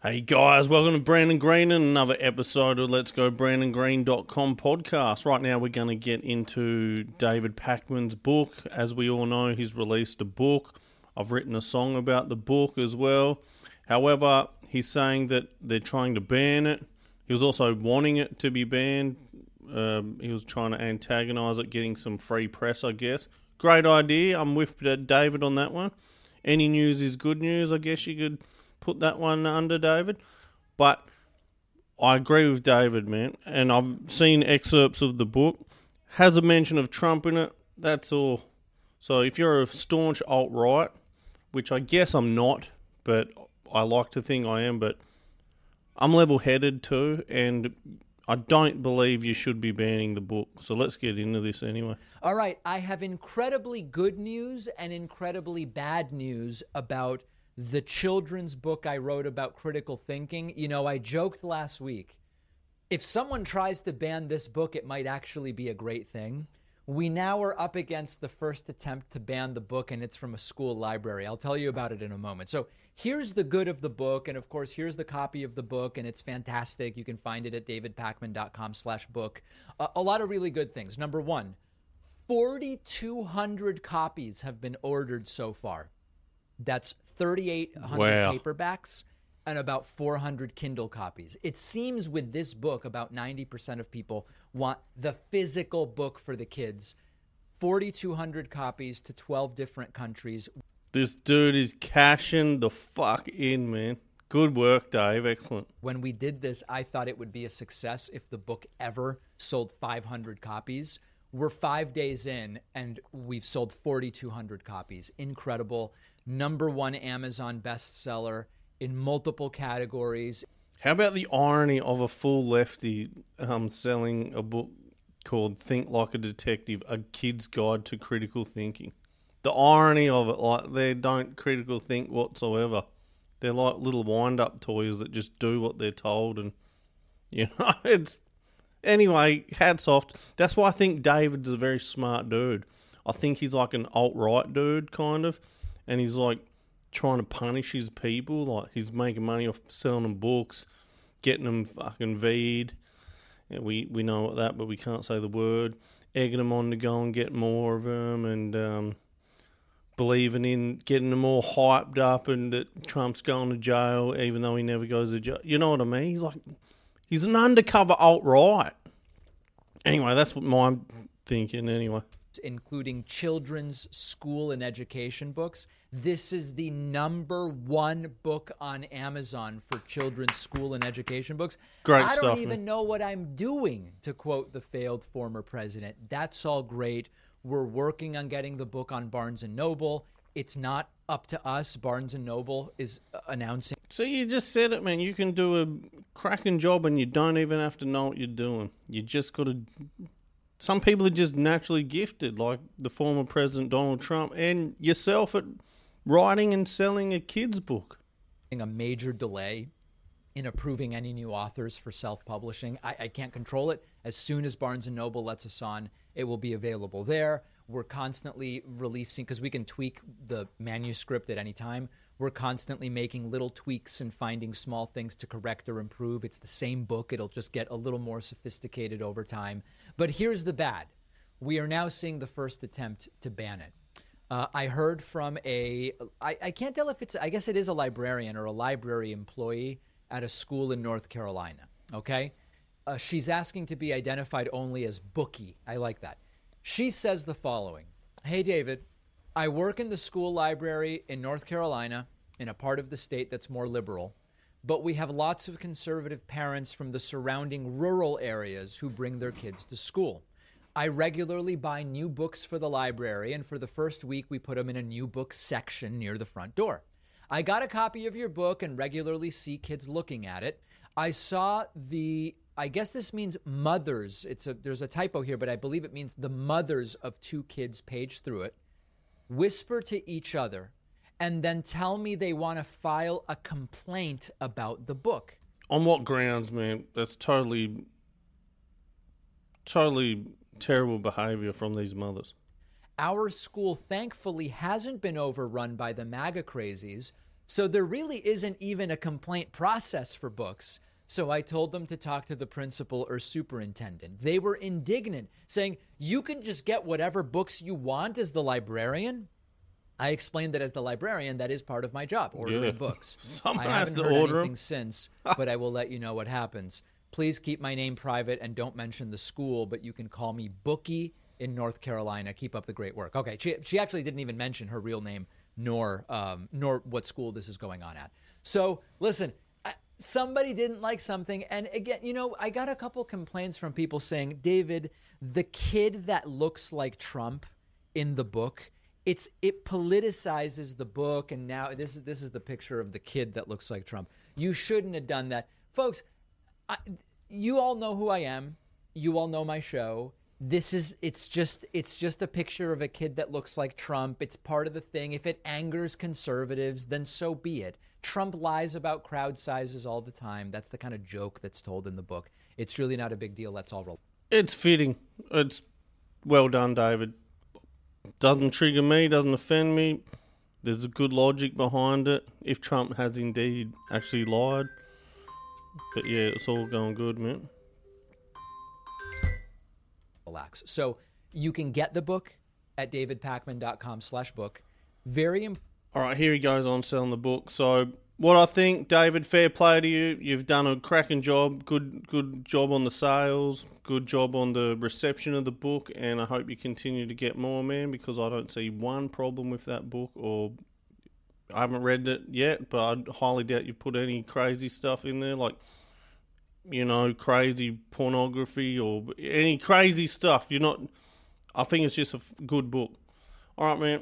Hey guys, welcome to Brandon Green and another episode of Let's Go BrandonGreen.com podcast. Right now, we're going to get into David Pakman's book. As we all know, he's released a book. I've written a song about the book as well. However, he's saying that they're trying to ban it. He was also wanting it to be banned. Um, he was trying to antagonize it, getting some free press, I guess. Great idea. I'm with David on that one. Any news is good news, I guess you could put that one under David. But I agree with David, man. And I've seen excerpts of the book. Has a mention of Trump in it. That's all. So if you're a staunch alt right, which I guess I'm not, but I like to think I am, but I'm level headed too, and I don't believe you should be banning the book. So let's get into this anyway. All right, I have incredibly good news and incredibly bad news about the children's book I wrote about critical thinking. You know, I joked last week if someone tries to ban this book, it might actually be a great thing. We now are up against the first attempt to ban the book, and it's from a school library. I'll tell you about it in a moment. So, here's the good of the book, and of course, here's the copy of the book, and it's fantastic. You can find it at davidpakman.com slash book A, a lot of really good things. Number one, 4,200 copies have been ordered so far. That's 3,800 Wow. paperbacks and about 400 Kindle copies. It seems with this book, about 90% of people want the physical book for the kids. 4,200 copies to 12 different countries. This dude is cashing the fuck in, man. Good work, Dave. Excellent. When we did this, I thought it would be a success if the book ever sold 500 copies. We're five days in and we've sold 4,200 copies. Incredible. Number one Amazon bestseller in multiple categories. How about the irony of a full lefty um, selling a book called Think Like a Detective, a kid's guide to critical thinking? The irony of it, like they don't critical think whatsoever. They're like little wind up toys that just do what they're told and you know, it's anyway, hats off. That's why I think David's a very smart dude. I think he's like an alt right dude, kind of, and he's like trying to punish his people. Like he's making money off selling them books, getting them fucking V'd. Yeah, we we know what that, but we can't say the word. Egging them on to go and get more of them, and um, believing in getting them all hyped up, and that Trump's going to jail, even though he never goes to jail. You know what I mean? He's like he's an undercover alt right. Anyway, that's what my thinking. Anyway. including children's school and education books. This is the number one book on Amazon for children's school and education books. Great I don't stuff, even man. know what I'm doing, to quote the failed former president. That's all great. We're working on getting the book on Barnes and Noble. It's not up to us. Barnes and Noble is uh, announcing So you just said it, man. You can do a cracking job, and you don't even have to know what you're doing. You just got to. Some people are just naturally gifted, like the former president Donald Trump, and yourself at writing and selling a kid's book. a major delay in approving any new authors for self-publishing. I, I can't control it. As soon as Barnes and Noble lets us on, it will be available there. We're constantly releasing because we can tweak the manuscript at any time. We're constantly making little tweaks and finding small things to correct or improve. It's the same book. It'll just get a little more sophisticated over time. But here's the bad. We are now seeing the first attempt to ban it. Uh, I heard from a, I, I can't tell if it's, I guess it is a librarian or a library employee at a school in North Carolina. Okay. Uh, she's asking to be identified only as Bookie. I like that. She says the following Hey, David, I work in the school library in North Carolina, in a part of the state that's more liberal, but we have lots of conservative parents from the surrounding rural areas who bring their kids to school. I regularly buy new books for the library, and for the first week, we put them in a new book section near the front door. I got a copy of your book and regularly see kids looking at it. I saw the I guess this means mothers. It's a there's a typo here, but I believe it means the mothers of two kids page through it. Whisper to each other and then tell me they want to file a complaint about the book. On what grounds, man? That's totally, totally terrible behavior from these mothers. Our school thankfully hasn't been overrun by the MAGA crazies, So there really isn't even a complaint process for books. So I told them to talk to the principal or superintendent. They were indignant, saying, You can just get whatever books you want as the librarian. I explained that as the librarian, that is part of my job, ordering Yeah. books. Someone I haven't heard anything since, but I will let you know what happens. Please keep my name private and don't mention the school, but you can call me Bookie in North Carolina. Keep up the great work. Okay, she, she actually didn't even mention her real name nor um, nor what school this is going on at. So listen, somebody didn't like something, and again, you know, I got a couple complaints from people saying, David, the kid that looks like Trump in the book it's it politicizes the book and now this is this is the picture of the kid that looks like Trump. You shouldn't have done that. Folks, I, you all know who I am. You all know my show. This is it's just it's just a picture of a kid that looks like Trump. It's part of the thing. If it angers conservatives, then so be it. Trump lies about crowd sizes all the time. That's the kind of joke that's told in the book. It's really not a big deal. Let's all roll. It's fitting. It's well done, David. Doesn't trigger me, doesn't offend me. There's a good logic behind it. If Trump has indeed actually lied. But yeah, it's all going good, man. Relax. So you can get the book at davidpakman.com slash book. Very important. All right, here he goes on selling the book. So, what I think, David, fair play to you. You've done a cracking job. Good, good job on the sales. Good job on the reception of the book, and I hope you continue to get more, man. Because I don't see one problem with that book, or I haven't read it yet, but I highly doubt you've put any crazy stuff in there, like you know, crazy pornography or any crazy stuff. You're not. I think it's just a good book. All right, man.